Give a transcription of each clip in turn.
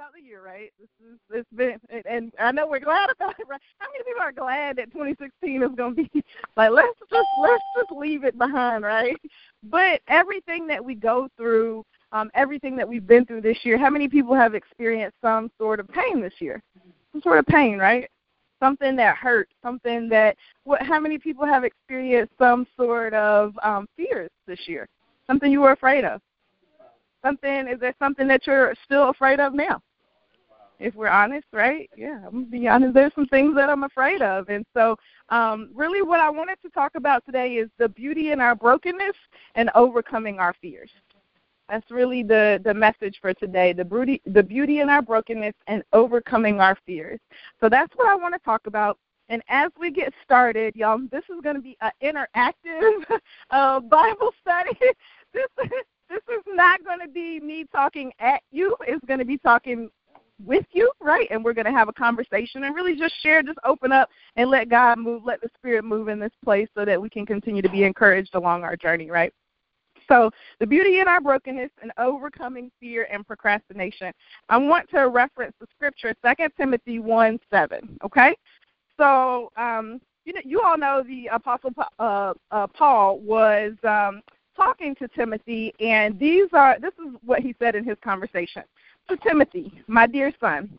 out the year, right? This is it's been, and I know we're glad about it. Right? How many people are glad that 2016 is going to be like let's just let's just leave it behind, right? But everything that we go through, um, everything that we've been through this year, how many people have experienced some sort of pain this year? Some sort of pain, right? Something that hurt, something that. What? How many people have experienced some sort of um, fears this year? Something you were afraid of something is there something that you're still afraid of now? If we're honest, right? Yeah, I'm gonna be honest. There's some things that I'm afraid of, and so um, really, what I wanted to talk about today is the beauty in our brokenness and overcoming our fears. That's really the the message for today. The beauty the beauty in our brokenness and overcoming our fears. So that's what I want to talk about. And as we get started, y'all, this is going to be an interactive uh, Bible study. This this is not going to be me talking at you. It's going to be talking with you, right? And we're going to have a conversation and really just share, just open up and let God move, let the Spirit move in this place so that we can continue to be encouraged along our journey, right? So, the beauty in our brokenness and overcoming fear and procrastination. I want to reference the scripture, 2 Timothy 1 7, okay? So, um, you know, you all know the Apostle uh, uh, Paul was um, talking to Timothy, and these are this is what he said in his conversation. To Timothy, my dear son,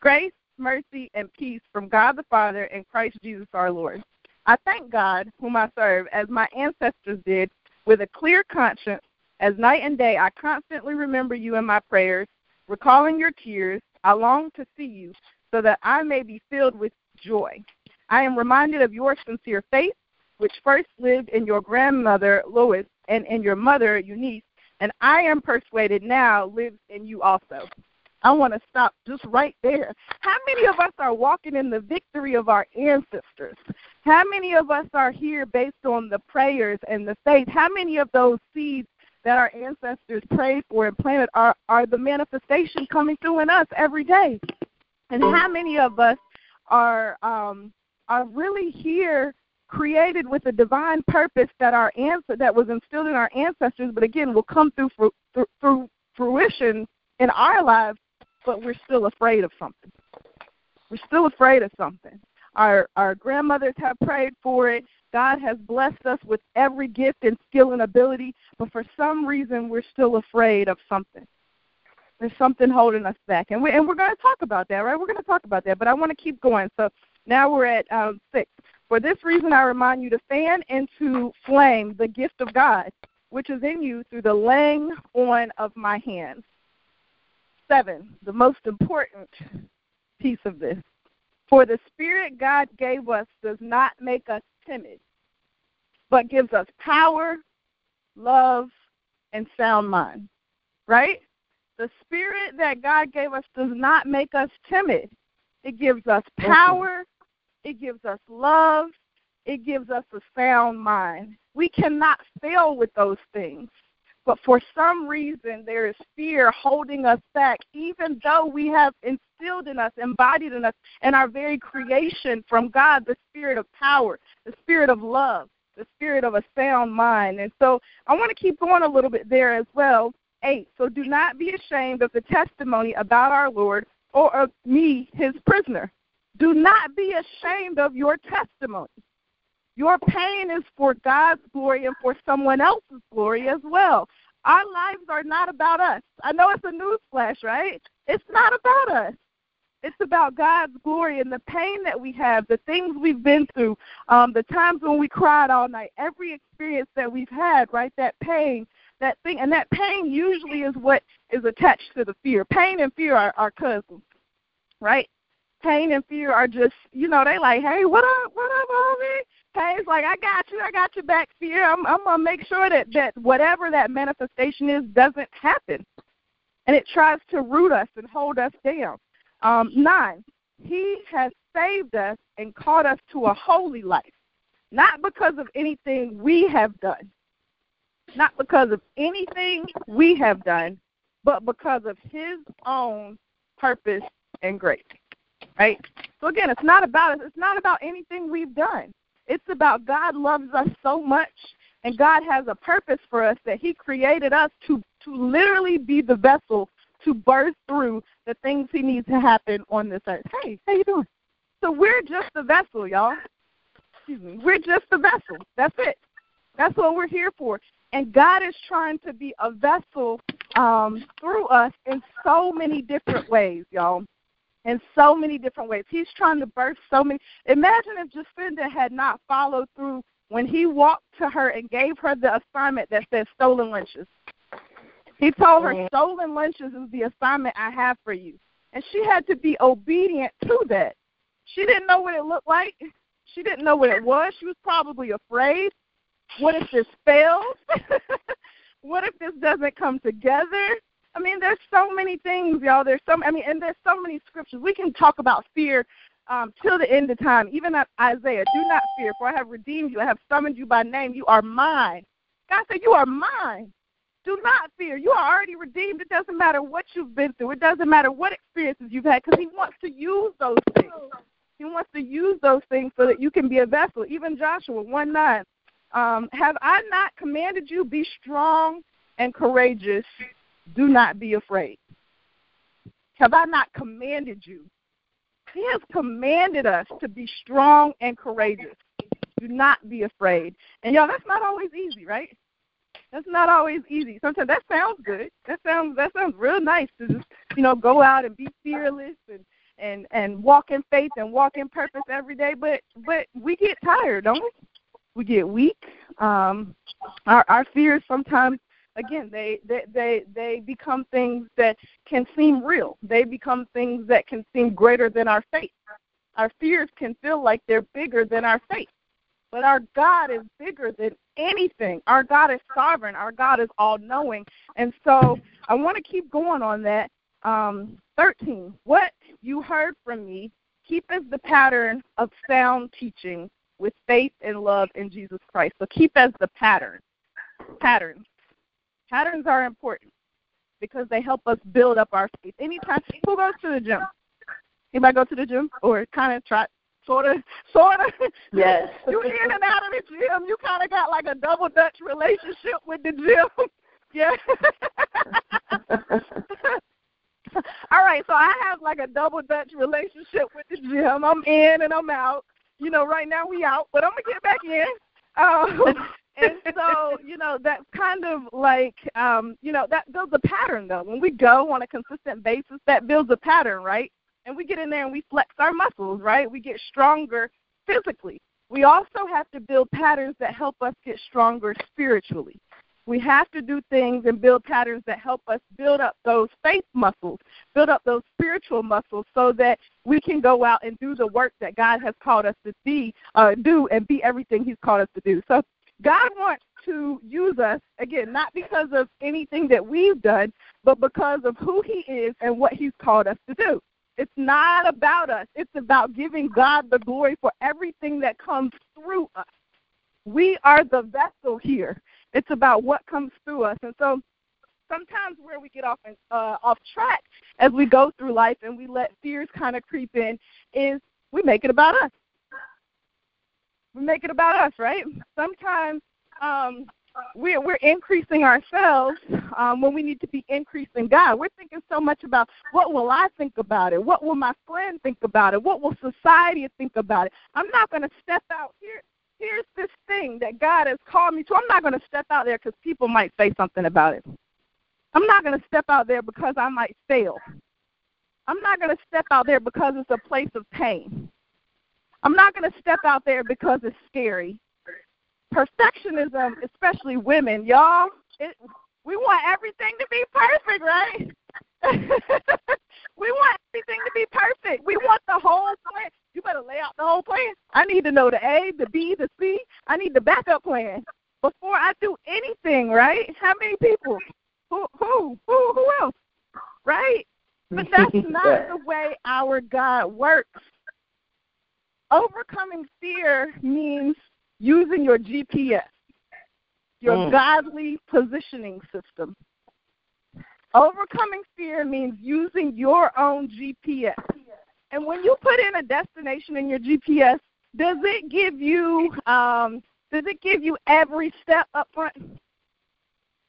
grace, mercy, and peace from God the Father and Christ Jesus our Lord. I thank God, whom I serve, as my ancestors did, with a clear conscience. As night and day, I constantly remember you in my prayers, recalling your tears. I long to see you, so that I may be filled with joy. I am reminded of your sincere faith, which first lived in your grandmother Lois and in your mother Eunice, and I am persuaded now lives in you also. I want to stop just right there. How many of us are walking in the victory of our ancestors? How many of us are here based on the prayers and the faith? How many of those seeds that our ancestors prayed for and planted are, are the manifestation coming through in us every day? And how many of us are um, are really here created with a divine purpose that our answer that was instilled in our ancestors, but again will come through through, through fruition in our lives, but we're still afraid of something. We're still afraid of something. Our our grandmothers have prayed for it. God has blessed us with every gift and skill and ability, but for some reason we're still afraid of something. There's something holding us back, and we and we're going to talk about that, right? We're going to talk about that, but I want to keep going. So now we're at um, six. For this reason, I remind you to fan into flame the gift of God, which is in you through the laying on of my hands. Seven, the most important piece of this. For the Spirit God gave us does not make us timid, but gives us power, love, and sound mind. Right? The Spirit that God gave us does not make us timid. It gives us power, it gives us love. It gives us a sound mind. We cannot fail with those things. But for some reason, there is fear holding us back, even though we have instilled in us, embodied in us, and our very creation from God the spirit of power, the spirit of love, the spirit of a sound mind. And so I want to keep going a little bit there as well. Eight, so do not be ashamed of the testimony about our Lord or of me, his prisoner. Do not be ashamed of your testimony. Your pain is for God's glory and for someone else's glory as well. Our lives are not about us. I know it's a newsflash, right? It's not about us. It's about God's glory and the pain that we have, the things we've been through, um, the times when we cried all night, every experience that we've had, right? That pain, that thing, and that pain usually is what is attached to the fear. Pain and fear are, are cousins, right? Pain and fear are just, you know, they like, hey, what up, what up, homie? Pain's like, I got you, I got your back. Fear, I'm, I'm gonna make sure that that whatever that manifestation is doesn't happen, and it tries to root us and hold us down. Um, nine, He has saved us and called us to a holy life, not because of anything we have done, not because of anything we have done, but because of His own purpose and grace right? So again, it's not about us. it's not about anything we've done. It's about God loves us so much and God has a purpose for us that he created us to to literally be the vessel to burst through the things he needs to happen on this earth. Hey, how you doing? So we're just the vessel, y'all. Excuse me. We're just the vessel. That's it. That's what we're here for. And God is trying to be a vessel um, through us in so many different ways, y'all. In so many different ways. He's trying to birth so many. Imagine if Jacinda had not followed through when he walked to her and gave her the assignment that said stolen lunches. He told her, mm-hmm. stolen lunches is the assignment I have for you. And she had to be obedient to that. She didn't know what it looked like. She didn't know what it was. She was probably afraid. What if this fails? what if this doesn't come together? I mean, there's so many things, y'all. There's so I mean, and there's so many scriptures. We can talk about fear um, till the end of time. Even Isaiah, do not fear, for I have redeemed you. I have summoned you by name. You are mine. God said, You are mine. Do not fear. You are already redeemed. It doesn't matter what you've been through. It doesn't matter what experiences you've had because He wants to use those things. He wants to use those things so that you can be a vessel. Even Joshua 1 9. Um, have I not commanded you, be strong and courageous? Do not be afraid. Have I not commanded you? He has commanded us to be strong and courageous. Do not be afraid. And y'all, that's not always easy, right? That's not always easy. Sometimes that sounds good. That sounds that sounds real nice to just you know go out and be fearless and and and walk in faith and walk in purpose every day. But but we get tired, don't we? We get weak. Um, our our fears sometimes again they, they they they become things that can seem real. They become things that can seem greater than our faith. Our fears can feel like they're bigger than our faith. But our God is bigger than anything. Our God is sovereign. Our God is all knowing. And so I want to keep going on that. Um, 13. What you heard from me, keep as the pattern of sound teaching with faith and love in Jesus Christ. So keep as the pattern. Patterns. Patterns are important because they help us build up our faith. Anytime who goes to the gym? Anybody go to the gym or kind of try sort of, sort of. Yes. you in and out of the gym. You kind of got like a double Dutch relationship with the gym. yeah. All right, so I have like a double Dutch relationship with the gym. I'm in and I'm out. You know, right now we out, but I'm gonna get back in. Um, and so, you know, that's kind of like, um, you know, that builds a pattern though. When we go on a consistent basis, that builds a pattern, right? and we get in there and we flex our muscles, right? We get stronger physically. We also have to build patterns that help us get stronger spiritually. We have to do things and build patterns that help us build up those faith muscles, build up those spiritual muscles so that we can go out and do the work that God has called us to be, uh, do and be everything He's called us to do. So God wants to use us, again, not because of anything that we've done, but because of who He is and what He's called us to do. It's not about us. It's about giving God the glory for everything that comes through us. We are the vessel here. It's about what comes through us. And so sometimes where we get off uh, off track as we go through life and we let fears kind of creep in is we make it about us. We make it about us, right? Sometimes um, we're we're increasing ourselves um, when we need to be increasing God. We're thinking so much about what will I think about it? What will my friend think about it? What will society think about it? I'm not going to step out here. Here's this thing that God has called me to. I'm not going to step out there because people might say something about it. I'm not going to step out there because I might fail. I'm not going to step out there because it's a place of pain. I'm not going to step out there because it's scary perfectionism, especially women, y'all, it, we want everything to be perfect, right? we want everything to be perfect. We want the whole plan. You better lay out the whole plan. I need to know the A, the B, the C. I need the backup plan before I do anything, right? How many people? Who who who who else? Right? But that's not the way our God works. Overcoming fear means using your GPS, your mm. godly positioning system. Overcoming fear means using your own GPS. And when you put in a destination in your GPS, does it give you um, does it give you every step up front?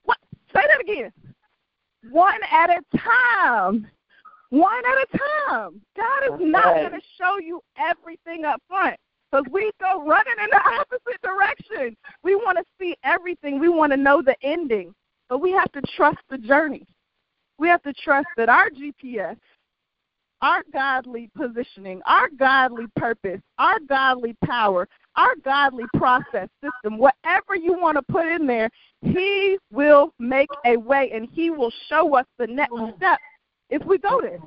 What? Say that again. one at a time. One at a time. God is not going to show you everything up front because we go running in the opposite direction. We want to see everything. We want to know the ending, but we have to trust the journey. We have to trust that our GPS, our godly positioning, our godly purpose, our godly power, our godly process system, whatever you want to put in there, He will make a way and He will show us the next mm. step if we go there.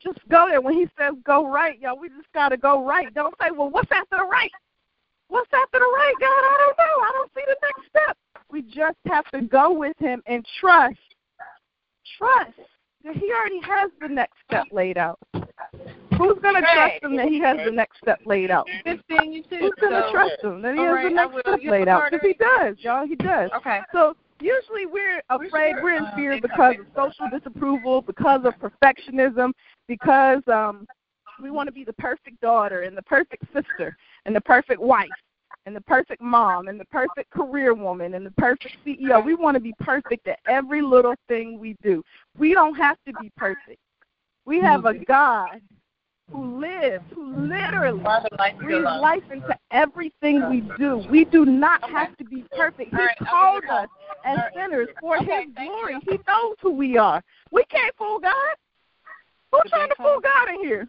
Just go there. When He says go right, y'all, we just got to go right. Don't say, well, what's after the right? What's after the right, God? I don't know. I don't see the next step. We just have to go with Him and trust. Trust that He already has the next step laid out. Who's going to trust him that he has the next step laid out? Who's going to trust him that he has the next step laid out? Because he does, y'all. He does. Okay. So usually we're afraid, we're in fear because of social disapproval, because of perfectionism, because um we want to be the perfect daughter and the perfect sister and the perfect wife and the perfect mom and the perfect career woman and the perfect CEO. We want to be perfect at every little thing we do. We don't have to be perfect. We have a God who lives, who literally breathes life into everything we do. We do not have to be perfect. He called us as sinners for His glory. He knows who we are. We can't fool God. Who's trying to fool God in here?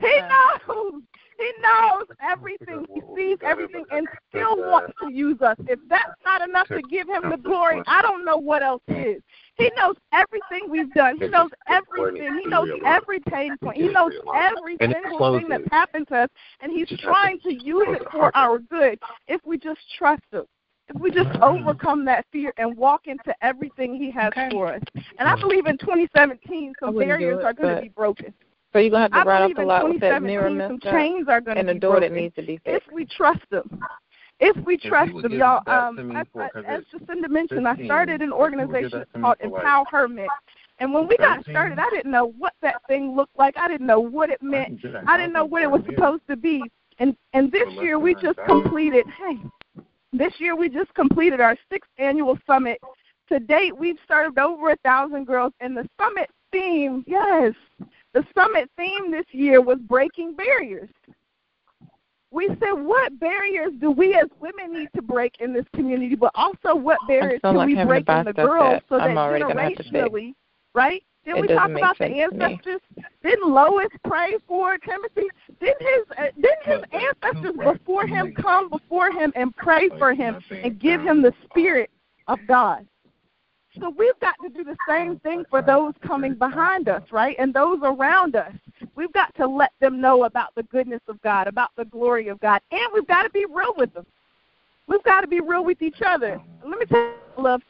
He knows. He knows everything. He sees everything and still wants to use us. If that's not enough to give him the glory, I don't know what else is. He knows everything we've done. He knows everything. He knows every pain point. He knows every single thing that's happened to us, and He's trying to use it for our good if we just trust Him. If we just overcome that fear and walk into everything He has okay. for us. And I believe in 2017, some barriers it, are going to be broken. So you're going to have to write up a lot with that mirror some chains are going to be the door broken that needs to be fixed. If we trust Him if we trust them, y'all. Um, I, I, as Jacinda mentioned, I started an organization called Empowerment. And when we got started, I didn't know what that thing looked like. I didn't know what it meant. I didn't know what it was supposed to be. And and this year we just completed. Hey, this year we just completed our sixth annual summit. To date, we've served over a thousand girls, and the summit theme, yes, the summit theme this year was breaking barriers we said what barriers do we as women need to break in this community, but also what barriers do like we break in the girls that so that generationally, right? Didn't it we talk about the ancestors? Didn't Lois pray for Timothy? Didn't his uh, didn't his ancestors before him come before him and pray for him and give him the spirit of God? So we've got to do the same thing for those coming behind us, right? And those around us. We've got to let them know about the goodness of God, about the glory of God, and we've got to be real with them. We've got to be real with each other. Let me tell you, love.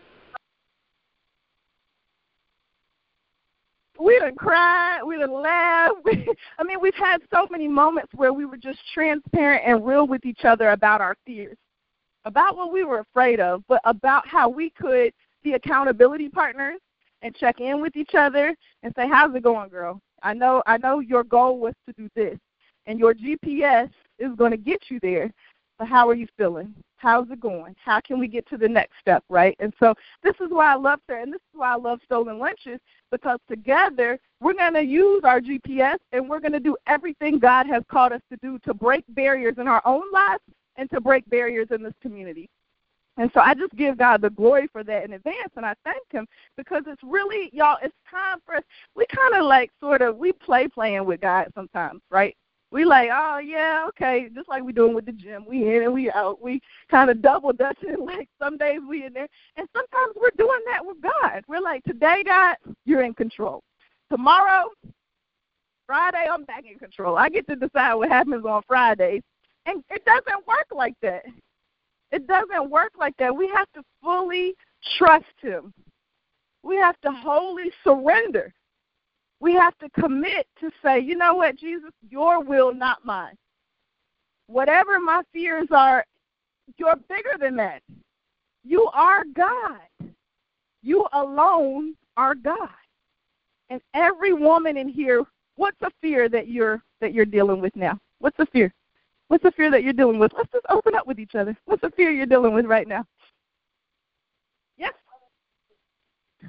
We done cried, we done laughed. I mean, we've had so many moments where we were just transparent and real with each other about our fears, about what we were afraid of, but about how we could be accountability partners and check in with each other and say, "How's it going, girl? I know I know your goal was to do this, and your GPS is going to get you there. But how are you feeling? How's it going? How can we get to the next step, right? And so this is why I love her, and this is why I love Stolen Lunches because together we're going to use our GPS and we're going to do everything God has called us to do to break barriers in our own lives and to break barriers in this community. And so I just give God the glory for that in advance, and I thank Him because it's really, y'all, it's time for us. We kind of like sort of we play playing with God sometimes, right? We like, oh yeah, okay, just like we doing with the gym. We in and we out. We kind of double dutching. Like some days we in there, and sometimes we're doing that with God. We're like, today, God, you're in control. Tomorrow, Friday, I'm back in control. I get to decide what happens on Fridays, and it doesn't work like that. It doesn't work like that. We have to fully trust Him. We have to wholly surrender. We have to commit to say, you know what, Jesus, your will, not mine. Whatever my fears are, you're bigger than that. You are God. You alone are God. And every woman in here, what's a fear that you're that you're dealing with now? What's a fear? What's the fear that you're dealing with? Let's just open up with each other. What's the fear you're dealing with right now? Yes.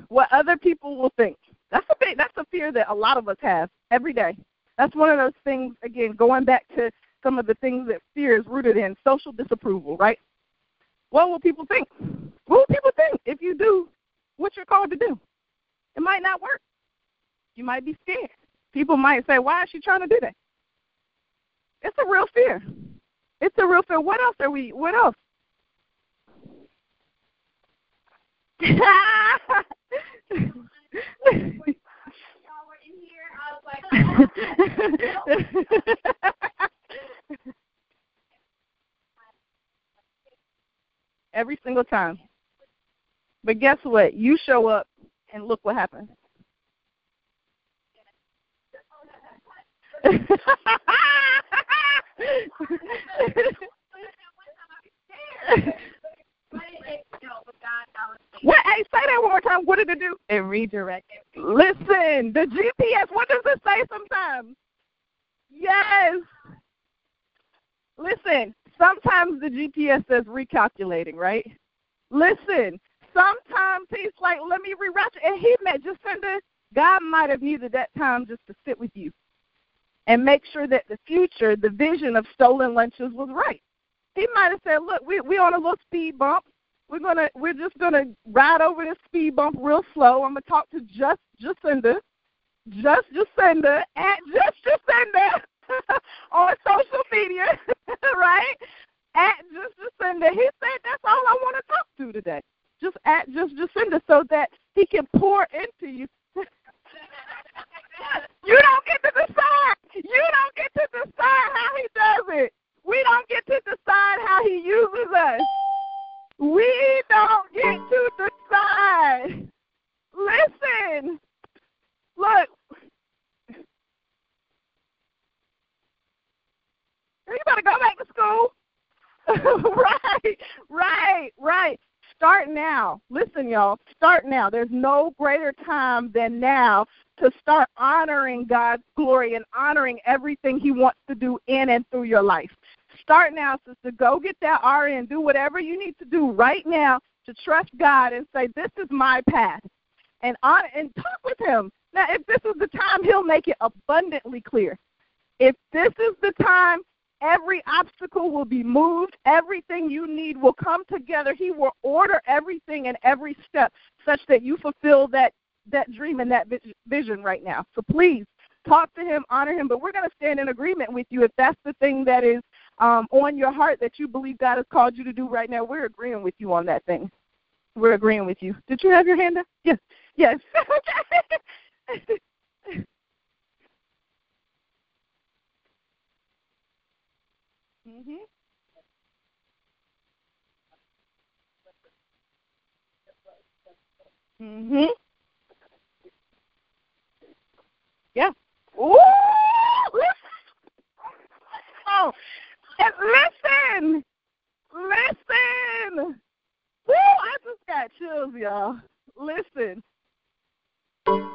what other people will think. That's a big that's a fear that a lot of us have every day. That's one of those things again, going back to some of the things that fear is rooted in, social disapproval, right? What will people think? What will people think if you do what you're called to do? It might not work. You might be scared. People might say, Why is she trying to do that? It's a real fear. It's a real fear. What else are we what else? Every single time. But guess what? You show up and look what happens. What? Hey, say that one more time. What did it do? It redirected. Listen, the GPS. What does it say sometimes? Yes. Listen, sometimes the GPS says recalculating, right? Listen, sometimes he's like, let me reroute And he met Jacinda. God might have needed that time just to sit with you and make sure that the future, the vision of stolen lunches was right. He might have said, look, we we on a little speed bump. We're gonna we're just gonna ride over this speed bump real slow. I'm gonna talk to just Jacinda, just Jacinda at just Jacinda on social media, right? At just Jacinda. He said that's all I want to talk to today. Just at just Jacinda so that he can pour into you. you don't get to decide. You don't get to decide how he does it. We don't get to decide how he uses us. We don't get to decide. Listen. Look. You better go back to school. right, right, right. Start now. Listen, y'all. Start now. There's no greater time than now to start honoring God's glory and honoring everything He wants to do in and through your life. Start now, sister. Go get that RN. Do whatever you need to do right now to trust God and say, This is my path. And on and talk with him. Now, if this is the time, he'll make it abundantly clear. If this is the time, every obstacle will be moved. Everything you need will come together. He will order everything and every step such that you fulfill that that dream and that vision right now. So please talk to him, honor him. But we're going to stand in agreement with you if that's the thing that is um, on your heart that you believe God has called you to do right now. We're agreeing with you on that thing. We're agreeing with you. Did you have your hand up? Yes. Yes. mhm. Mhm. Yeah. Ooh, Oh, and listen, listen. Woo, I just got chills, y'all. Listen,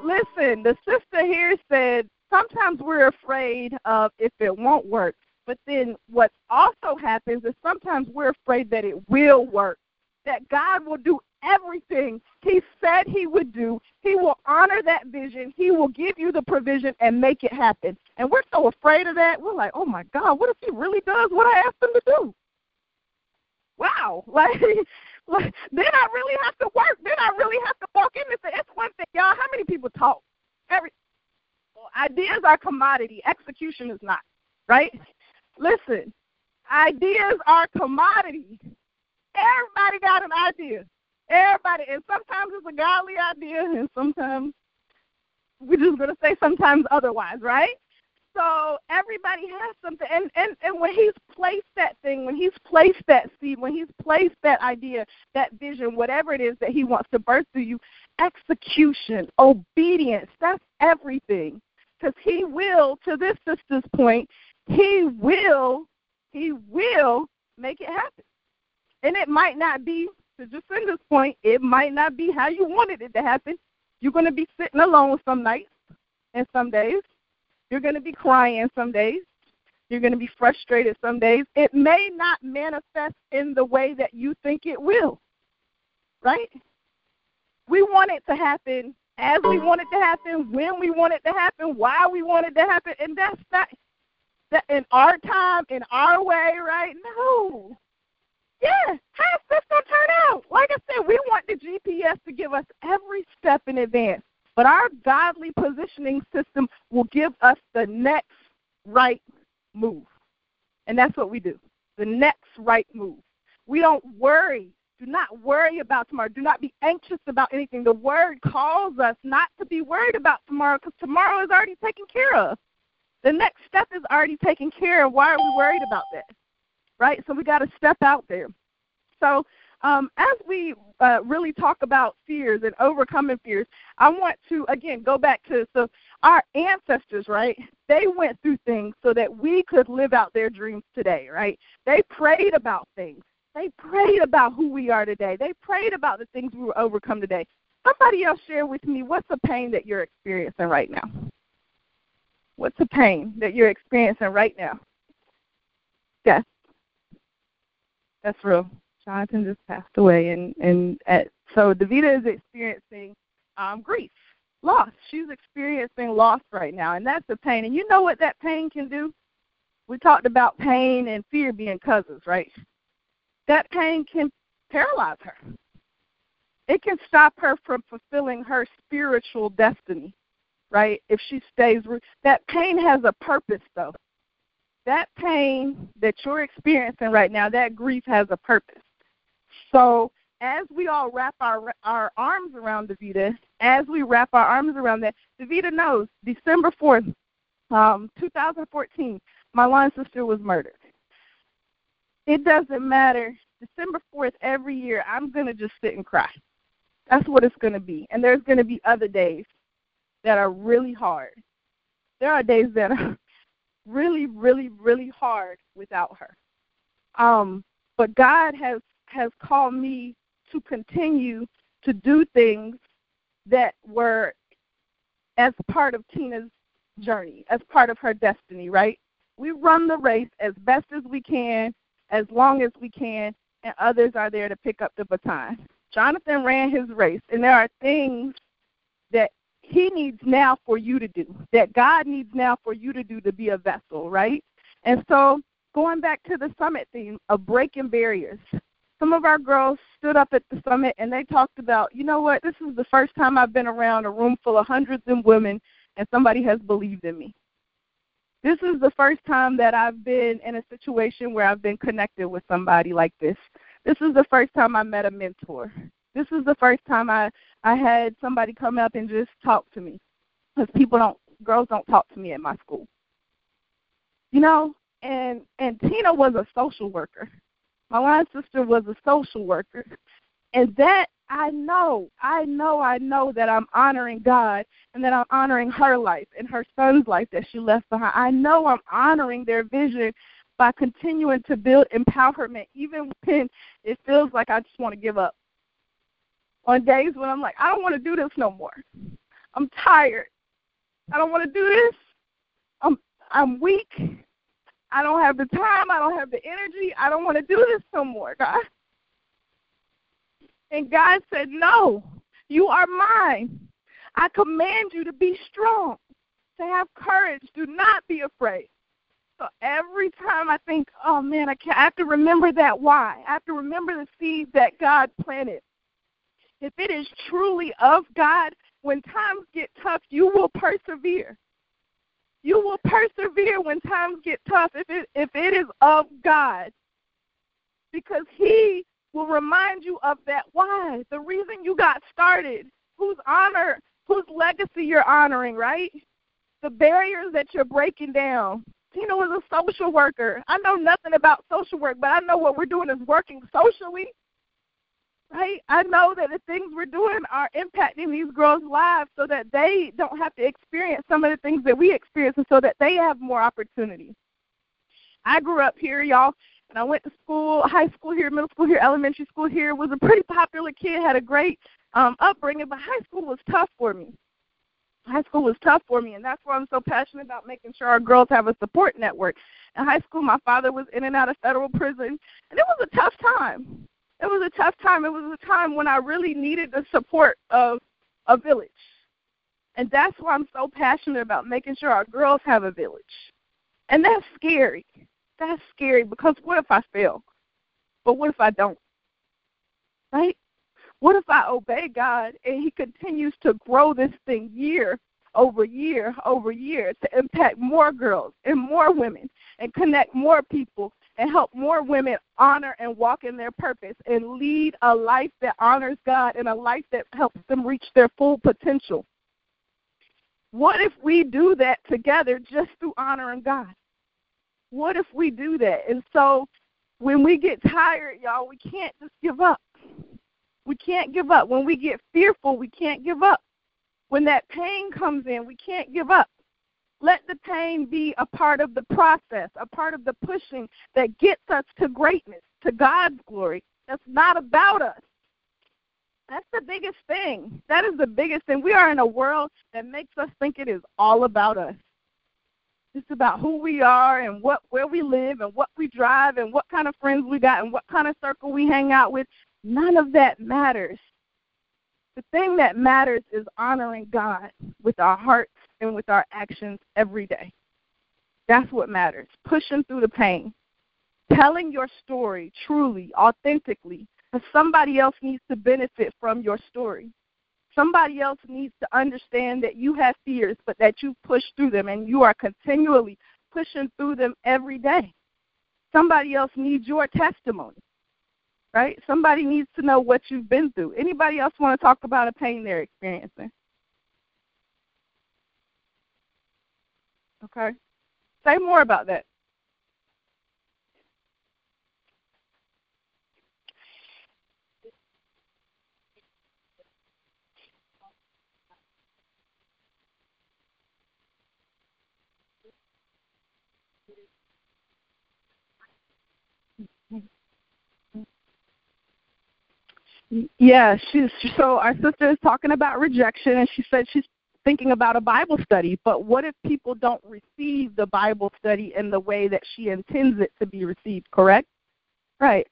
listen. The sister here said sometimes we're afraid of if it won't work. But then what also happens is sometimes we're afraid that it will work, that God will do everything He said He would do. He will honor that vision. He will give you the provision and make it happen. And we're so afraid of that. We're like, oh my God, what if He really does what I asked Him to do? Wow. Like, like then I really have to work. Then I really have to walk in and say, it's one thing, y'all. How many people talk? Every well, ideas are commodity. Execution is not. Right? Listen, ideas are commodity. Everybody got an idea. Everybody, and sometimes it's a godly idea, and sometimes we're just going to say sometimes otherwise, right? So everybody has something, and, and and when he's placed that thing, when he's placed that seed, when he's placed that idea, that vision, whatever it is that he wants to birth through you, execution, obedience, that's everything. Because he will, to this sister's point, he will, he will make it happen. And it might not be to Jacinda's point, it might not be how you wanted it to happen. You're going to be sitting alone some nights and some days. You're going to be crying some days. You're going to be frustrated some days. It may not manifest in the way that you think it will, right? We want it to happen as we want it to happen, when we want it to happen, why we want it to happen, and that's not that in our time, in our way, right? No. Yeah, how's this gonna turn out? Like I said, we want the GPS to give us every step in advance, but our godly positioning system will give us the next right move, and that's what we do. The next right move. We don't worry. Do not worry about tomorrow. Do not be anxious about anything. The word calls us not to be worried about tomorrow because tomorrow is already taken care of. The next step is already taken care of. Why are we worried about that? Right? So we got to step out there. So um, as we uh, really talk about fears and overcoming fears, I want to again go back to so our ancestors, right? They went through things so that we could live out their dreams today, right? They prayed about things. They prayed about who we are today. They prayed about the things we will overcome today. Somebody else share with me what's the pain that you're experiencing right now? What's the pain that you're experiencing right now? Yes. That's real. Jonathan just passed away, and and at, so Davita is experiencing um, grief, loss. She's experiencing loss right now, and that's the pain. And you know what that pain can do? We talked about pain and fear being cousins, right? That pain can paralyze her. It can stop her from fulfilling her spiritual destiny, right? If she stays, that pain has a purpose, though that pain that you're experiencing right now, that grief has a purpose. So as we all wrap our our arms around Davita, as we wrap our arms around that, Davita knows December fourth, um, 2014, my line sister was murdered. It doesn't matter. December 4th every year, I'm gonna just sit and cry. That's what it's gonna be. And there's gonna be other days that are really hard. There are days that are really, really, really hard without her. Um, but God has has called me to continue to do things that were as part of Tina's journey, as part of her destiny, right? We run the race as best as we can, as long as we can, and others are there to pick up the baton. Jonathan ran his race, and there are things that he needs now for you to do, that God needs now for you to do to be a vessel, right? And so, going back to the summit theme of breaking barriers, some of our girls stood up at the summit and they talked about, you know what, this is the first time I've been around a room full of hundreds of women and somebody has believed in me. This is the first time that I've been in a situation where I've been connected with somebody like this. This is the first time I met a mentor. This is the first time I I had somebody come up and just talk to me because people don't girls don't talk to me at my school. You know, and and Tina was a social worker. My line sister was a social worker, and that I know, I know, I know that I'm honoring God and that I'm honoring her life and her son's life that she left behind. I know I'm honoring their vision by continuing to build empowerment, even when it feels like I just want to give up on days when I'm like, I don't want to do this no more. I'm tired. I don't want to do this. I'm I'm weak. I don't have the time. I don't have the energy. I don't want to do this no more, God. And God said, No, you are mine. I command you to be strong, to have courage. Do not be afraid. So every time I think, oh man, I, can't, I have to remember that why. I have to remember the seed that God planted if it is truly of God, when times get tough, you will persevere. You will persevere when times get tough if it if it is of God. Because he will remind you of that why, the reason you got started, whose honor, whose legacy you're honoring, right? The barriers that you're breaking down. Tina was a social worker. I know nothing about social work, but I know what we're doing is working socially right? I know that the things we're doing are impacting these girls' lives so that they don't have to experience some of the things that we experience and so that they have more opportunities. I grew up here, y'all, and I went to school, high school here, middle school here, elementary school here, was a pretty popular kid, had a great um upbringing, but high school was tough for me. High school was tough for me, and that's why I'm so passionate about making sure our girls have a support network. In high school, my father was in and out of federal prison, and it was a tough time it was a tough time. It was a time when I really needed the support of a village. And that's why I'm so passionate about making sure our girls have a village. And that's scary. That's scary because what if I fail? But what if I don't? Right? What if I obey God and He continues to grow this thing year over year over year to impact more girls and more women and connect more people and help more women honor and walk in their purpose and lead a life that honors God and a life that helps them reach their full potential. What if we do that together just through honoring God? What if we do that? And so when we get tired, y'all, we can't just give up. We can't give up. When we get fearful, we can't give up. When that pain comes in, we can't give up. Let the pain be a part of the process, a part of the pushing that gets us to greatness, to God's glory. That's not about us. That's the biggest thing. That is the biggest thing. We are in a world that makes us think it is all about us. It's about who we are and what where we live and what we drive and what kind of friends we got and what kind of circle we hang out with. None of that matters. The thing that matters is honoring God with our hearts and with our actions every day. That's what matters. Pushing through the pain. Telling your story truly, authentically. Because somebody else needs to benefit from your story. Somebody else needs to understand that you have fears, but that you push through them and you are continually pushing through them every day. Somebody else needs your testimony. Right? Somebody needs to know what you've been through. Anybody else want to talk about a pain they're experiencing? Okay. Say more about that. Yeah, she's so our sister is talking about rejection and she said she's thinking about a Bible study, but what if people don't receive the Bible study in the way that she intends it to be received, correct? Right.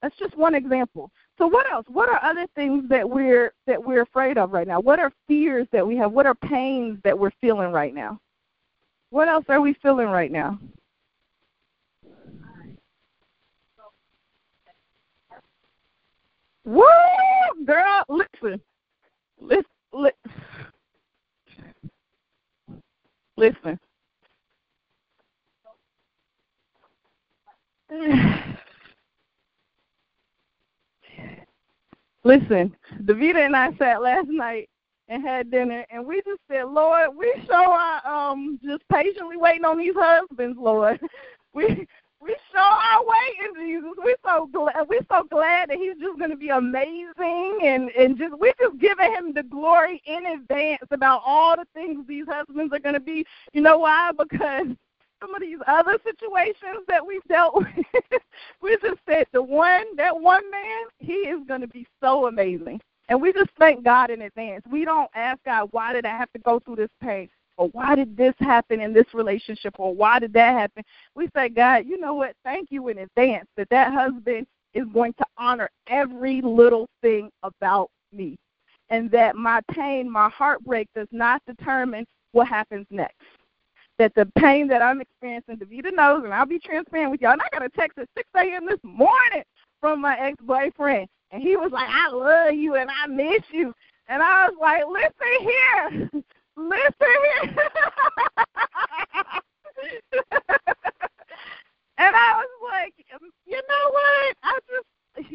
That's just one example. So what else? What are other things that we're that we're afraid of right now? What are fears that we have? What are pains that we're feeling right now? What else are we feeling right now? Woo, girl, listen, listen, li- listen. Listen, Davita and I sat last night and had dinner, and we just said, Lord, we show our um just patiently waiting on these husbands, Lord. We we show our way in Jesus. We're so glad. We're so glad that He's just going to be amazing, and and just we're just giving Him the glory in advance about all the things these husbands are going to be. You know why? Because some of these other situations that we've dealt with, we just said the one that one man, he is going to be so amazing. And we just thank God in advance. We don't ask God, why did I have to go through this pain? Or why did this happen in this relationship or why did that happen? We say god you know what? Thank you in advance that that husband is going to honor every little thing about me and that my pain my heartbreak does not determine what happens next. That the pain that i'm experiencing davita knows and i'll be transparent with y'all and i got a text at six am this morning from my ex boyfriend and he was like i love you and i miss you. And i was like listen here Listen. and I was like, um, you know what? I just,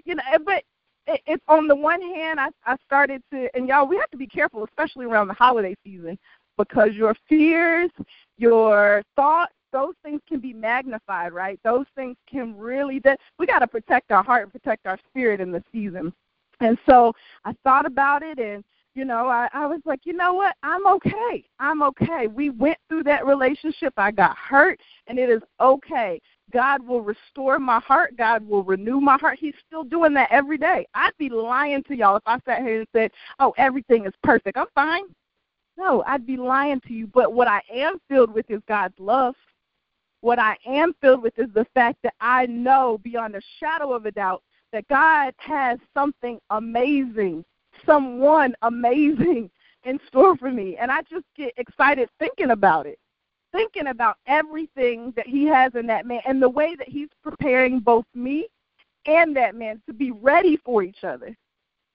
you know, but it, it's on the one hand, I, I started to, and y'all, we have to be careful, especially around the holiday season, because your fears, your thoughts, those things can be magnified, right? Those things can really, that we got to protect our heart and protect our spirit in the season. And so I thought about it, and you know, I, I was like, you know what? I'm okay. I'm okay. We went through that relationship. I got hurt, and it is okay. God will restore my heart. God will renew my heart. He's still doing that every day. I'd be lying to y'all if I sat here and said, oh, everything is perfect. I'm fine. No, I'd be lying to you. But what I am filled with is God's love. What I am filled with is the fact that I know beyond a shadow of a doubt that God has something amazing, someone amazing in store for me. And I just get excited thinking about it, thinking about everything that He has in that man and the way that He's preparing both me and that man to be ready for each other.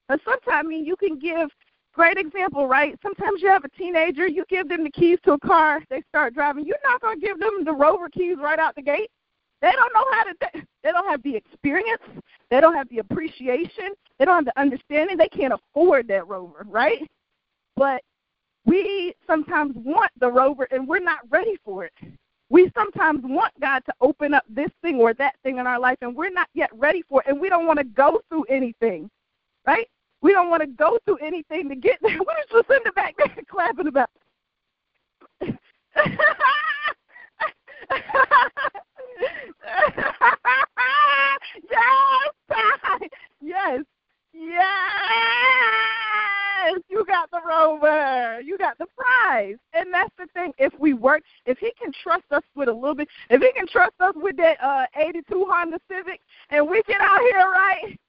And sometimes I mean you can give great example, right? Sometimes you have a teenager, you give them the keys to a car, they start driving. You're not going to give them the Rover keys right out the gate. They don't know how to. They don't have the experience. They don't have the appreciation. They don't have the understanding. They can't afford that Rover, right? But we sometimes want the Rover, and we're not ready for it. We sometimes want God to open up this thing or that thing in our life, and we're not yet ready for it, and we don't want to go through anything, right? We don't want to go through anything to get there. Just in the back there clapping about. yes, yes, yes. You got the rover. You got the prize. And that's the thing. If we work, if he can trust us with a little bit, if he can trust us with that uh 82 Honda Civic, and we get out here right,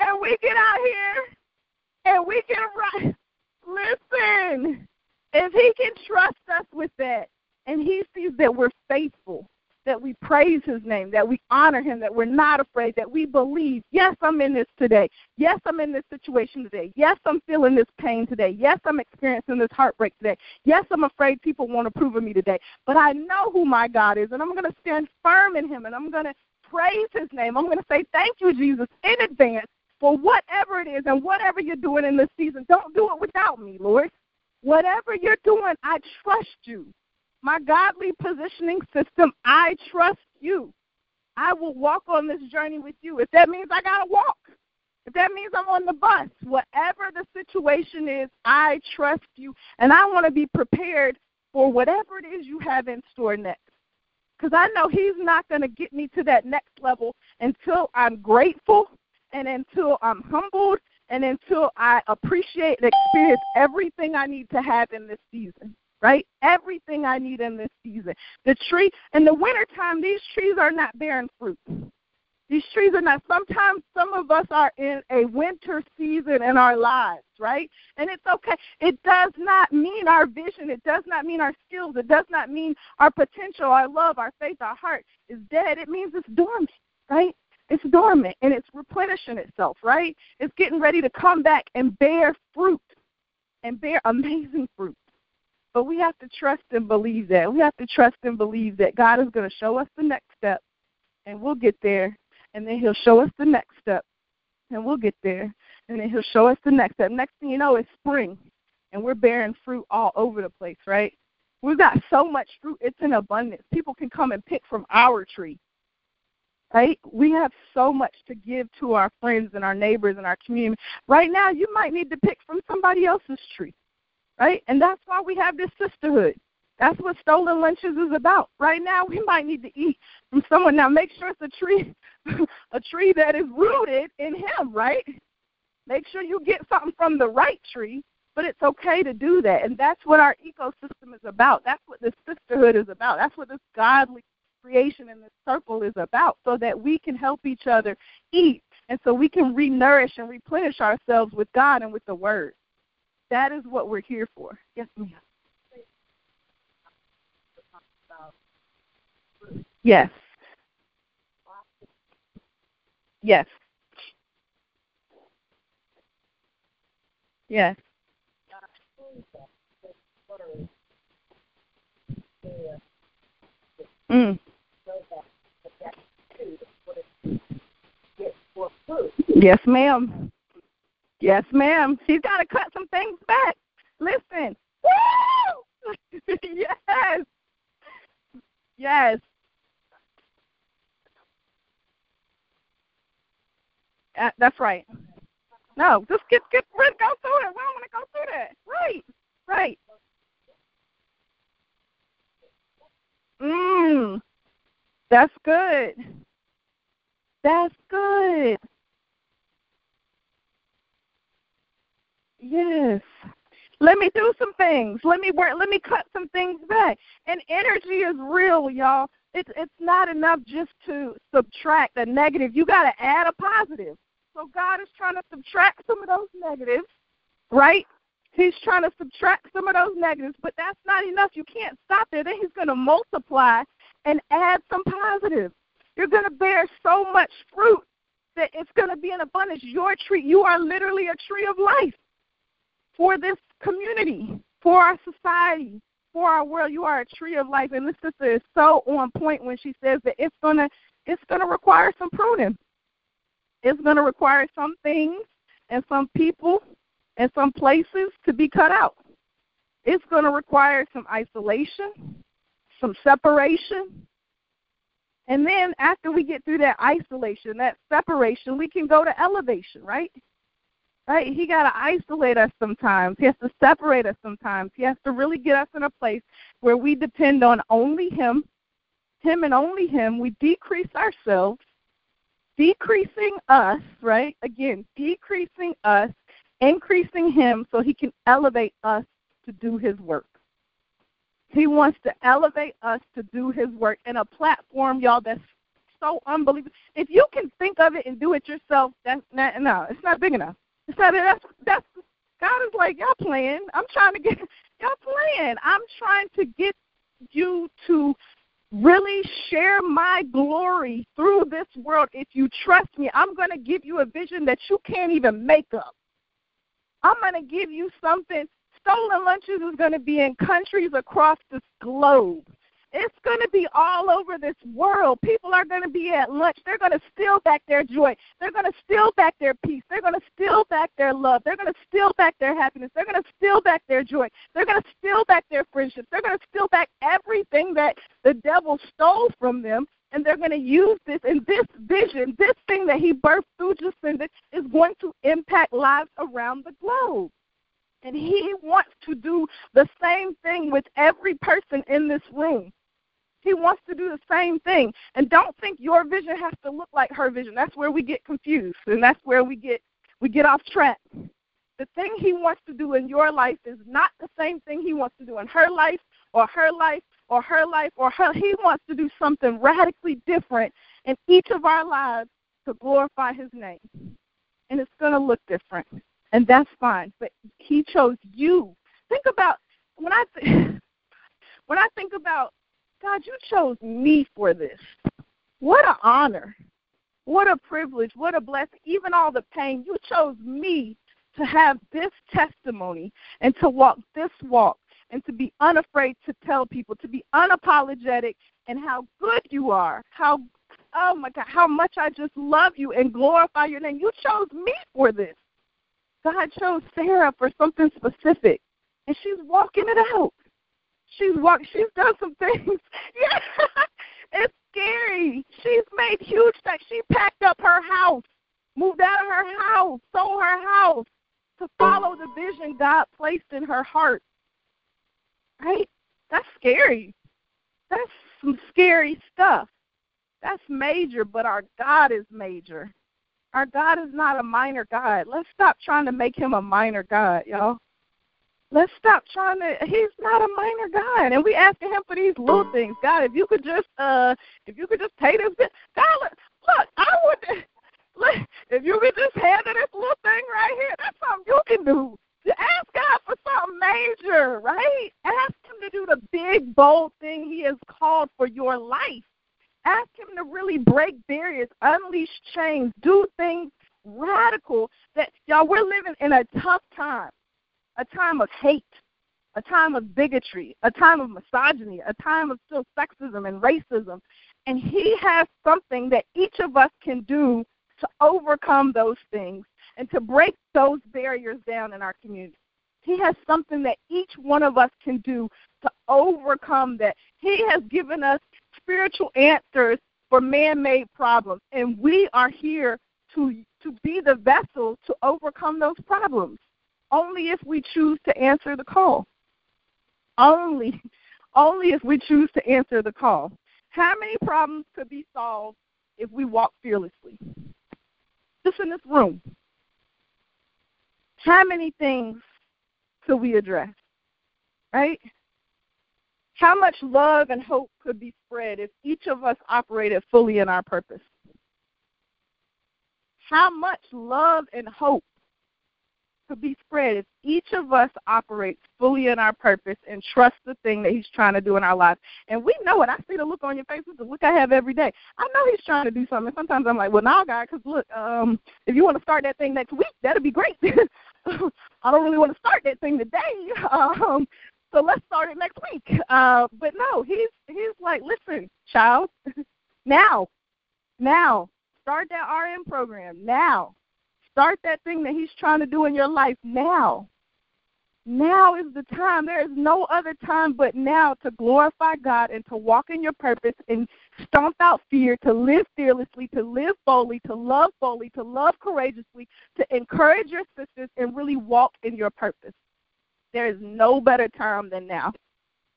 and we get out here and we can right. Listen, if He can trust us with that, and He sees that we're faithful, that we praise His name, that we honor Him, that we're not afraid, that we believe, yes, I'm in this today. Yes, I'm in this situation today. Yes, I'm feeling this pain today. Yes, I'm experiencing this heartbreak today. Yes, I'm afraid people won't approve of me today. But I know who my God is, and I'm going to stand firm in Him, and I'm going to praise His name. I'm going to say thank you, Jesus, in advance for whatever it is and whatever you're doing in this season. Don't do it without me, Lord. Whatever you're doing, I trust you. My godly positioning system, I trust you. I will walk on this journey with you. If that means I got to walk, if that means I'm on the bus, whatever the situation is, I trust you. And I want to be prepared for whatever it is you have in store next. Because I know He's not going to get me to that next level until I'm grateful and until I'm humbled and until I appreciate and experience everything I need to have in this season, right? Everything I need in this season. The tree in the wintertime, these trees are not bearing fruit. These trees are not. Sometimes some of us are in a winter season in our lives, right? And it's okay. It does not mean our vision. It does not mean our skills. It does not mean our potential, our love, our faith, our heart is dead. It means it's dormant, right? It's dormant and it's replenishing itself, right? It's getting ready to come back and bear fruit and bear amazing fruit. But we have to trust and believe that. We have to trust and believe that God is going to show us the next step and we'll get there. And then He'll show us the next step and we'll get there. And then He'll show us the next step. Next thing you know, it's spring and we're bearing fruit all over the place, right? We've got so much fruit, it's in abundance. People can come and pick from our tree right? We have so much to give to our friends and our neighbors and our community. Right now, you might need to pick from somebody else's tree, right? And that's why we have this sisterhood. That's what stolen lunches is about. Right now, we might need to eat from someone. Now, make sure it's a tree, a tree that is rooted in Him, right? Make sure you get something from the right tree, but it's okay to do that. And that's what our ecosystem is about. That's what this sisterhood is about. That's what this godly creation and this circle is about so that we can help each other eat and so we can re-nourish and replenish ourselves with God and with the Word. That is what we're here for. Yes, ma'am. Yes. Yes. Yes. Mm. Yes, ma'am. Yes, ma'am. She's got to cut some things back. Listen. Woo! yes. Yes. Uh, that's right. No, just get get rid go through it. We don't want to go through that. Right. Right. Mmm. That's good. That's good. Yes. Let me do some things. Let me work. Let me cut some things back. And energy is real, y'all. it's it's not enough just to subtract a negative. You got to add a positive. So God is trying to subtract some of those negatives, right? He's trying to subtract some of those negatives, but that's not enough. You can't stop there. Then he's going to multiply and add some positives. You're going to bear so much fruit that it's going to be an abundance. Your tree, you are literally a tree of life for this community, for our society, for our world. You are a tree of life. And this sister is so on point when she says that it's gonna it's gonna require some pruning. It's gonna require some things and some people and some places to be cut out. It's gonna require some isolation, some separation. And then after we get through that isolation, that separation, we can go to elevation, right? Right? He got to isolate us sometimes. He has to separate us sometimes. He has to really get us in a place where we depend on only Him, Him and only Him. We decrease ourselves, decreasing us, right? Again, decreasing us, increasing Him so He can elevate us to do His work. He wants to elevate us to do His work in a platform, y'all, that's so unbelievable. If you can think of it and do it yourself, that's not, no, it's not big enough. So that's that's God is like y'all playing. I'm trying to get y'all playing. I'm trying to get you to really share my glory through this world. If you trust me, I'm going to give you a vision that you can't even make up. I'm going to give you something. Stolen lunches is going to be in countries across this globe. It's going to be all over this world. People are going to be at lunch. They're going to steal back their joy. They're going to steal back their peace. They're going to steal back their love. They're going to steal back their happiness. They're going to steal back their joy. They're going to steal back their friendships. They're going to steal back everything that the devil stole from them. And they're going to use this, and this vision, this thing that he birthed through Jacinda, is going to impact lives around the globe. And he wants to do the same thing with every person in this room. He wants to do the same thing. And don't think your vision has to look like her vision. That's where we get confused and that's where we get we get off track. The thing he wants to do in your life is not the same thing he wants to do in her life or her life or her life or her he wants to do something radically different in each of our lives to glorify his name. And it's going to look different. And that's fine. But he chose you. Think about when I th- when I think about God, you chose me for this. What an honor. What a privilege. What a blessing. Even all the pain, you chose me to have this testimony and to walk this walk and to be unafraid to tell people, to be unapologetic and how good you are, how oh my God, how much I just love you and glorify your name. You chose me for this. God chose Sarah for something specific, and she's walking it out. She's walked. She's done some things. yeah, it's scary. She's made huge things. She packed up her house, moved out of her house, sold her house to follow the vision God placed in her heart. Right? That's scary. That's some scary stuff. That's major, but our God is major. Our God is not a minor God. Let's stop trying to make him a minor God, y'all. Let's stop trying to. He's not a minor God, and we asking him for these little things. God, if you could just, uh, if you could just pay this bill. God, look, I would. Look, if you could just handle this little thing right here, that's something you can do. You Ask God for something major, right? Ask Him to do the big, bold thing He has called for your life. Ask Him to really break barriers, unleash chains, do things radical that y'all we're living in a tough time a time of hate, a time of bigotry, a time of misogyny, a time of still sexism and racism. And he has something that each of us can do to overcome those things and to break those barriers down in our community. He has something that each one of us can do to overcome that. He has given us spiritual answers for man made problems, and we are here to, to be the vessel to overcome those problems only if we choose to answer the call. Only, only if we choose to answer the call. How many problems could be solved if we walk fearlessly? Just in this room. How many things could we address? Right? How much love and hope could be spread if each of us operated fully in our purpose? How much love and hope could be spread if each of us operates fully in our purpose and trust the thing that He's trying to do in our lives. And we know it. I see the look on your face. It's the look I have every day. I know He's trying to do something. Sometimes I'm like, well, now, God, because look, um, if you want to start that thing next week, that'd be great. I don't really want to start that thing today. Um, so let's start it next week. Uh, but no, he's he's like, listen, child, now, now, start that RM program now Start that thing that He's trying to do in your life now. Now is the time. There is no other time but now to glorify God and to walk in your purpose and stomp out fear, to live fearlessly, to live boldly, to love boldly, to love courageously, to encourage your sisters and really walk in your purpose. There is no better time than now.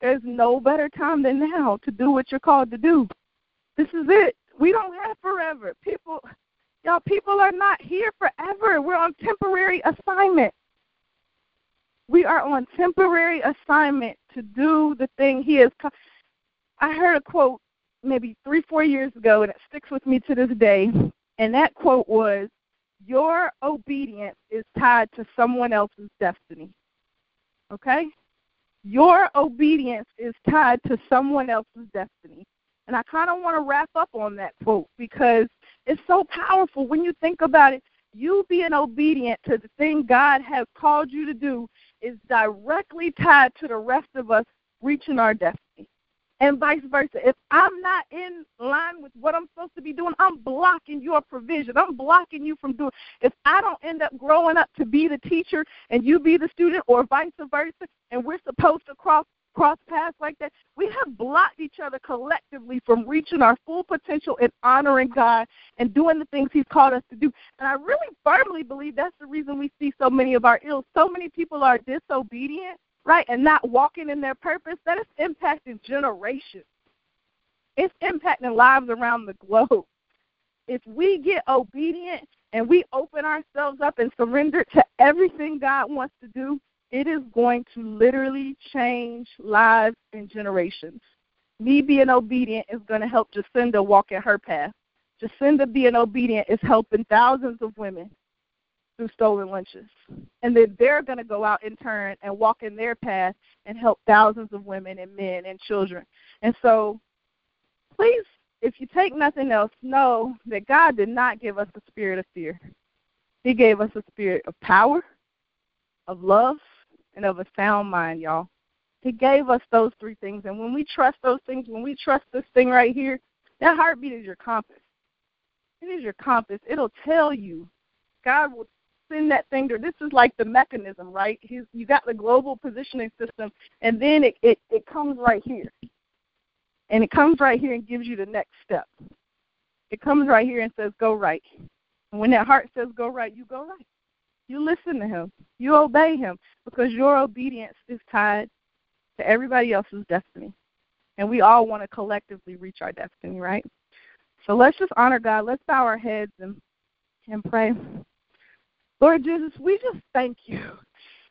There's no better time than now to do what you're called to do. This is it. We don't have forever. People Y'all, people are not here forever. We're on temporary assignment. We are on temporary assignment to do the thing He has. I heard a quote maybe three, four years ago, and it sticks with me to this day. And that quote was, Your obedience is tied to someone else's destiny. Okay? Your obedience is tied to someone else's destiny. And I kind of want to wrap up on that quote because it's so powerful when you think about it. You being obedient to the thing God has called you to do is directly tied to the rest of us reaching our destiny. And vice versa. If I'm not in line with what I'm supposed to be doing, I'm blocking your provision. I'm blocking you from doing. If I don't end up growing up to be the teacher and you be the student, or vice versa, and we're supposed to cross cross paths like that, we have blocked each other collectively from reaching our full potential and honoring God and doing the things He's called us to do. And I really firmly believe that's the reason we see so many of our ills. So many people are disobedient, right, and not walking in their purpose. That is impacting generations. It's impacting lives around the globe. If we get obedient and we open ourselves up and surrender to everything God wants to do, it is going to literally change lives and generations. Me being obedient is going to help Jacinda walk in her path. Jacinda being obedient is helping thousands of women through stolen lunches. And then they're going to go out in turn and walk in their path and help thousands of women and men and children. And so, please, if you take nothing else, know that God did not give us a spirit of fear. He gave us a spirit of power, of love, and of a sound mind, y'all. He gave us those three things. And when we trust those things, when we trust this thing right here, that heartbeat is your compass. It is your compass. It'll tell you. God will send that thing to this is like the mechanism, right? He's, you got the global positioning system and then it, it, it comes right here. And it comes right here and gives you the next step. It comes right here and says, Go right. And when that heart says go right, you go right. You listen to him. You obey him because your obedience is tied to everybody else's destiny. And we all want to collectively reach our destiny, right? So let's just honor God. Let's bow our heads and, and pray. Lord Jesus, we just thank you.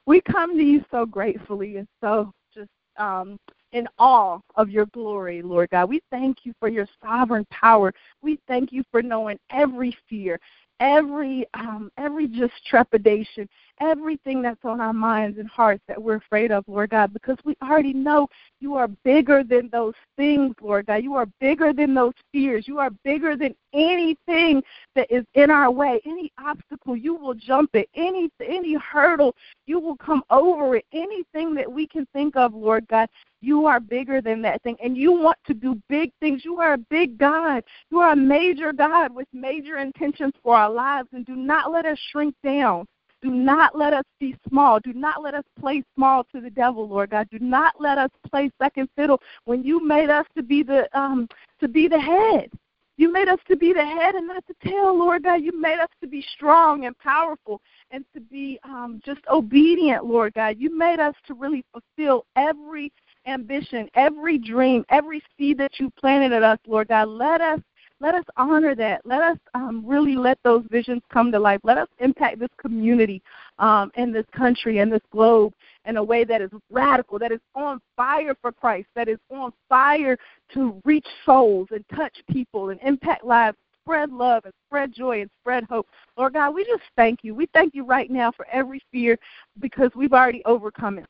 We come to you so gratefully and so just um, in awe of your glory, Lord God. We thank you for your sovereign power. We thank you for knowing every fear, every um, every just trepidation, everything that's on our minds and hearts that we're afraid of, Lord God, because we already know you are bigger than those things, Lord God. You are bigger than those fears. You are bigger than anything that is in our way, any obstacle. You will jump it, any any hurdle. You will come over it. Anything that we can think of, Lord God, you are bigger than that thing, and you want to do big things. You are a big God. You are a major God with major intentions for our lives, and do not let us shrink down. Do not let us be small. Do not let us play small to the devil, Lord God. Do not let us play second fiddle when you made us to be the um to be the head. You made us to be the head and not the tail, Lord God. You made us to be strong and powerful and to be um, just obedient, Lord God. You made us to really fulfill every ambition, every dream, every seed that you planted in us, Lord God. Let us Let us honor that. Let us um, really let those visions come to life. Let us impact this community um, and this country and this globe in a way that is radical, that is on fire for Christ, that is on fire to reach souls and touch people and impact lives spread love and spread joy and spread hope. Lord God, we just thank you. We thank you right now for every fear because we've already overcome it.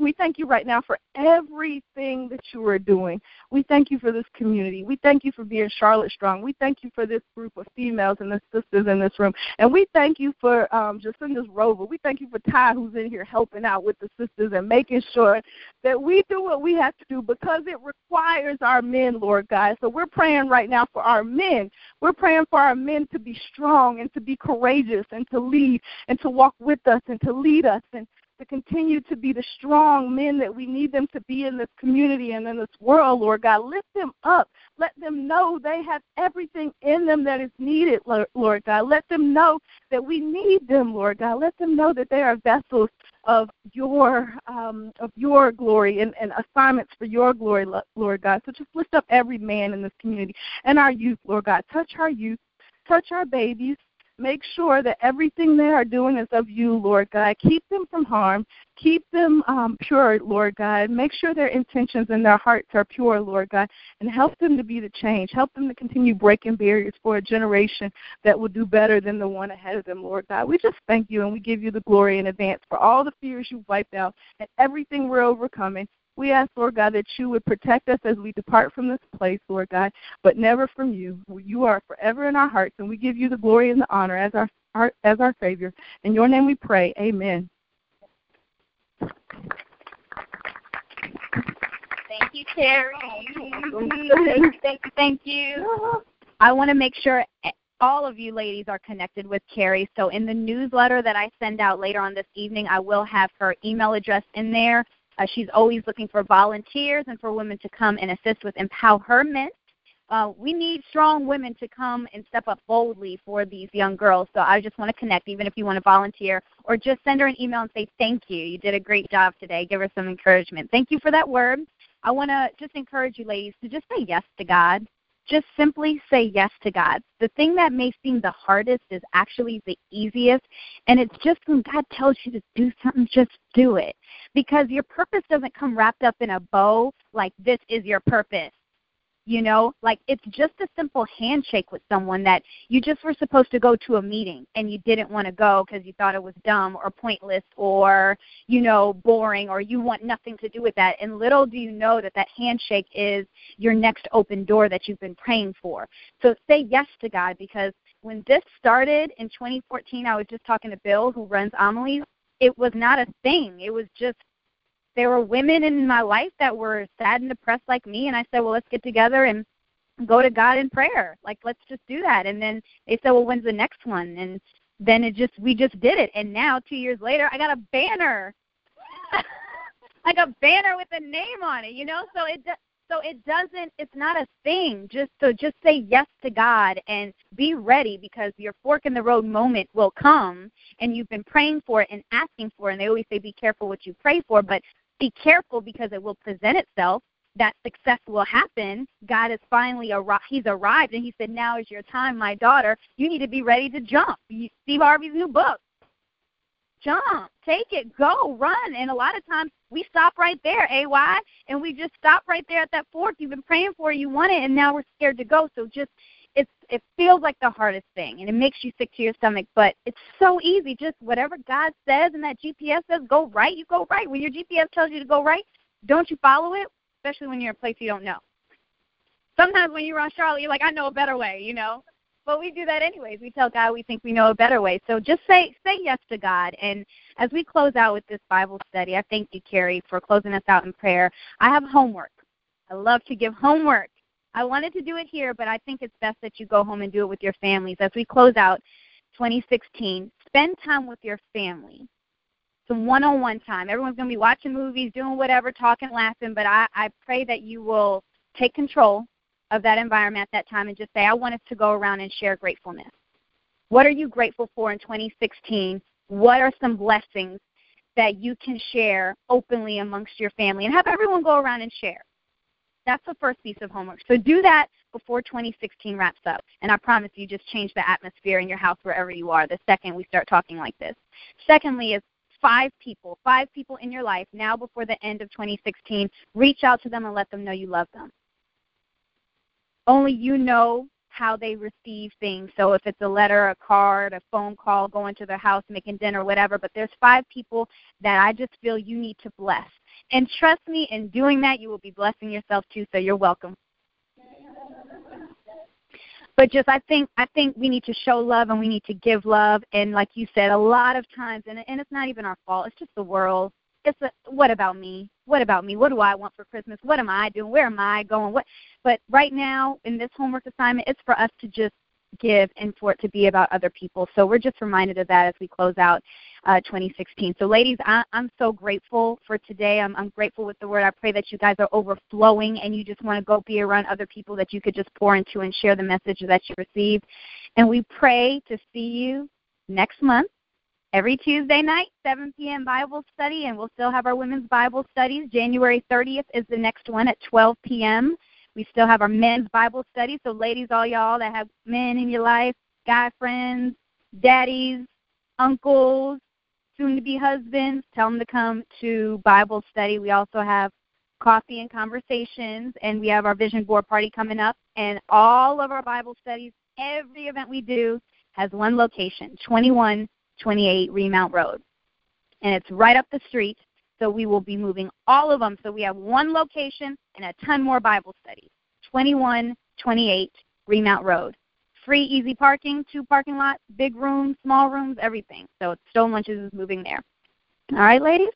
We thank you right now for everything that you are doing. We thank you for this community. We thank you for being Charlotte Strong. We thank you for this group of females and the sisters in this room. And we thank you for um, Jacinda's Rover. We thank you for Ty, who's in here helping out with the sisters and making sure that we do what we have to do because it requires our men, Lord God. So we're praying right now for our men. We're praying for our men to be strong and to be courageous and to lead and to walk with us and to lead us and to continue to be the strong men that we need them to be in this community and in this world, Lord God. Lift them up. Let them know they have everything in them that is needed, Lord God. Let them know that we need them, Lord God. Let them know that they are vessels of your um, of your glory and, and assignments for your glory, Lord God. So just lift up every man in this community and our youth, Lord God. Touch our youth, touch our babies, Make sure that everything they are doing is of you, Lord God. Keep them from harm. Keep them um, pure, Lord God. Make sure their intentions and their hearts are pure, Lord God, and help them to be the change. Help them to continue breaking barriers for a generation that will do better than the one ahead of them, Lord God. We just thank you and we give you the glory in advance for all the fears you've wiped out and everything we're overcoming. We ask, Lord God, that you would protect us as we depart from this place, Lord God, but never from you. You are forever in our hearts, and we give you the glory and the honor as our, our as our Savior. In your name we pray. Amen. Thank you, Terry. thank you, thank you. I want to make sure all of you ladies are connected with Carrie. So in the newsletter that I send out later on this evening, I will have her email address in there. Uh, she's always looking for volunteers and for women to come and assist with empowerment. Uh, we need strong women to come and step up boldly for these young girls. So I just want to connect, even if you want to volunteer, or just send her an email and say thank you. You did a great job today. Give her some encouragement. Thank you for that word. I want to just encourage you, ladies, to just say yes to God just simply say yes to God. The thing that may seem the hardest is actually the easiest. And it's just when God tells you to do something, just do it. Because your purpose doesn't come wrapped up in a bow like this is your purpose you know? Like it's just a simple handshake with someone that you just were supposed to go to a meeting and you didn't want to go because you thought it was dumb or pointless or you know boring or you want nothing to do with that. And little do you know that that handshake is your next open door that you've been praying for. So say yes to god because when this started in 2014 i was just talking to bill who runs amelie's it was not a thing. It was just there were women in my life that were sad and depressed like me and I said, Well let's get together and go to God in prayer. Like let's just do that and then they said, Well when's the next one? And then it just we just did it and now two years later I got a banner. Got a banner with a name on it, you know? So it so it doesn't it's not a thing. Just so just say yes to God and be ready because your fork in the road moment will come and you've been praying for it and asking for it. And they always say be careful what you pray for, but be careful because it will present itself that success will happen. God has finally arrived. He's arrived, and He said, "Now is your time, my daughter. You need to be ready to jump." You, Steve Harvey's new book. Jump, take it, go, run. And a lot of times we stop right there, AY, and we just stop right there at that fork. You've been praying for you want it, and now we're scared to go. So just it's it feels like the hardest thing and it makes you sick to your stomach but it's so easy. Just whatever god says and that gps says go right you go right. When your gps tells you to go right don't you follow it especially when you're in a place you don't know. Sometimes when you're on charlotte you're like i know a better way you know? But we do that anyways. We tell god we think we know a better way. So just say say yes to god. And as we close out with this bible study i thank you carrie for closing us out in prayer. I have homework. I love to give homework I wanted to do it here, but I think it's best that you go home and do it with your families. As we close out 2016, spend time with your family. Some one-on-one time. Everyone's going to be watching movies, doing whatever, talking, laughing, but I, I pray that you will take control of that environment at that time and just say, I want us to go around and share gratefulness. What are you grateful for in 2016? What are some blessings that you can share openly amongst your family? And have everyone go around and share That's the first piece of homework. So do that before 2016 wraps up. And I promise you just change the atmosphere in your house wherever you are the second we start talking like this. Secondly is five people, five people in your life now before the end of 2016. Reach out to them and let them know you love them. Only you know how they receive things. So if it's a letter, a card, a phone call, going to their house, making dinner, whatever. But there's five people that I just feel you need to bless. And trust me, in doing that, you will be blessing yourself too. So you're welcome. But just I think I think we need to show love and we need to give love. And like you said, a lot of times, and and it's not even our fault. It's just the world it's a, what about me? What about me? What do I want for Christmas? What am I doing? Where am I going? What? But right now in this homework assignment, it's for us to just give and for it to be about other people. So we're just reminded of that as we close out uh, 2016. So, ladies, I, am so grateful for today. I'm, I'm grateful with the word. I pray that you guys are overflowing and you just want to go be around other people that you could just pour into and share the message that you received. And we pray to see you next month every Tuesday night, 7 p.m. Bible study, and we'll still have our women's Bible studies. January 30th is the next one at 12 p.m. We still have our men's Bible study. So, ladies, all y'all that have men in your life, guy friends, daddies, uncles, soon to be husbands, tell them to come to Bible study. We also have coffee and conversations, and we have our vision board party coming up. And all of our Bible studies, every event we do, has one location 21 28 Remount Road. And it's right up the street, so we will be moving all of them. So we have one location and a ton more Bible studies. 2128 Remount Road. Free, easy parking, two parking lots, big rooms, small rooms, everything. So Stolen Lunches is moving there. All right, ladies?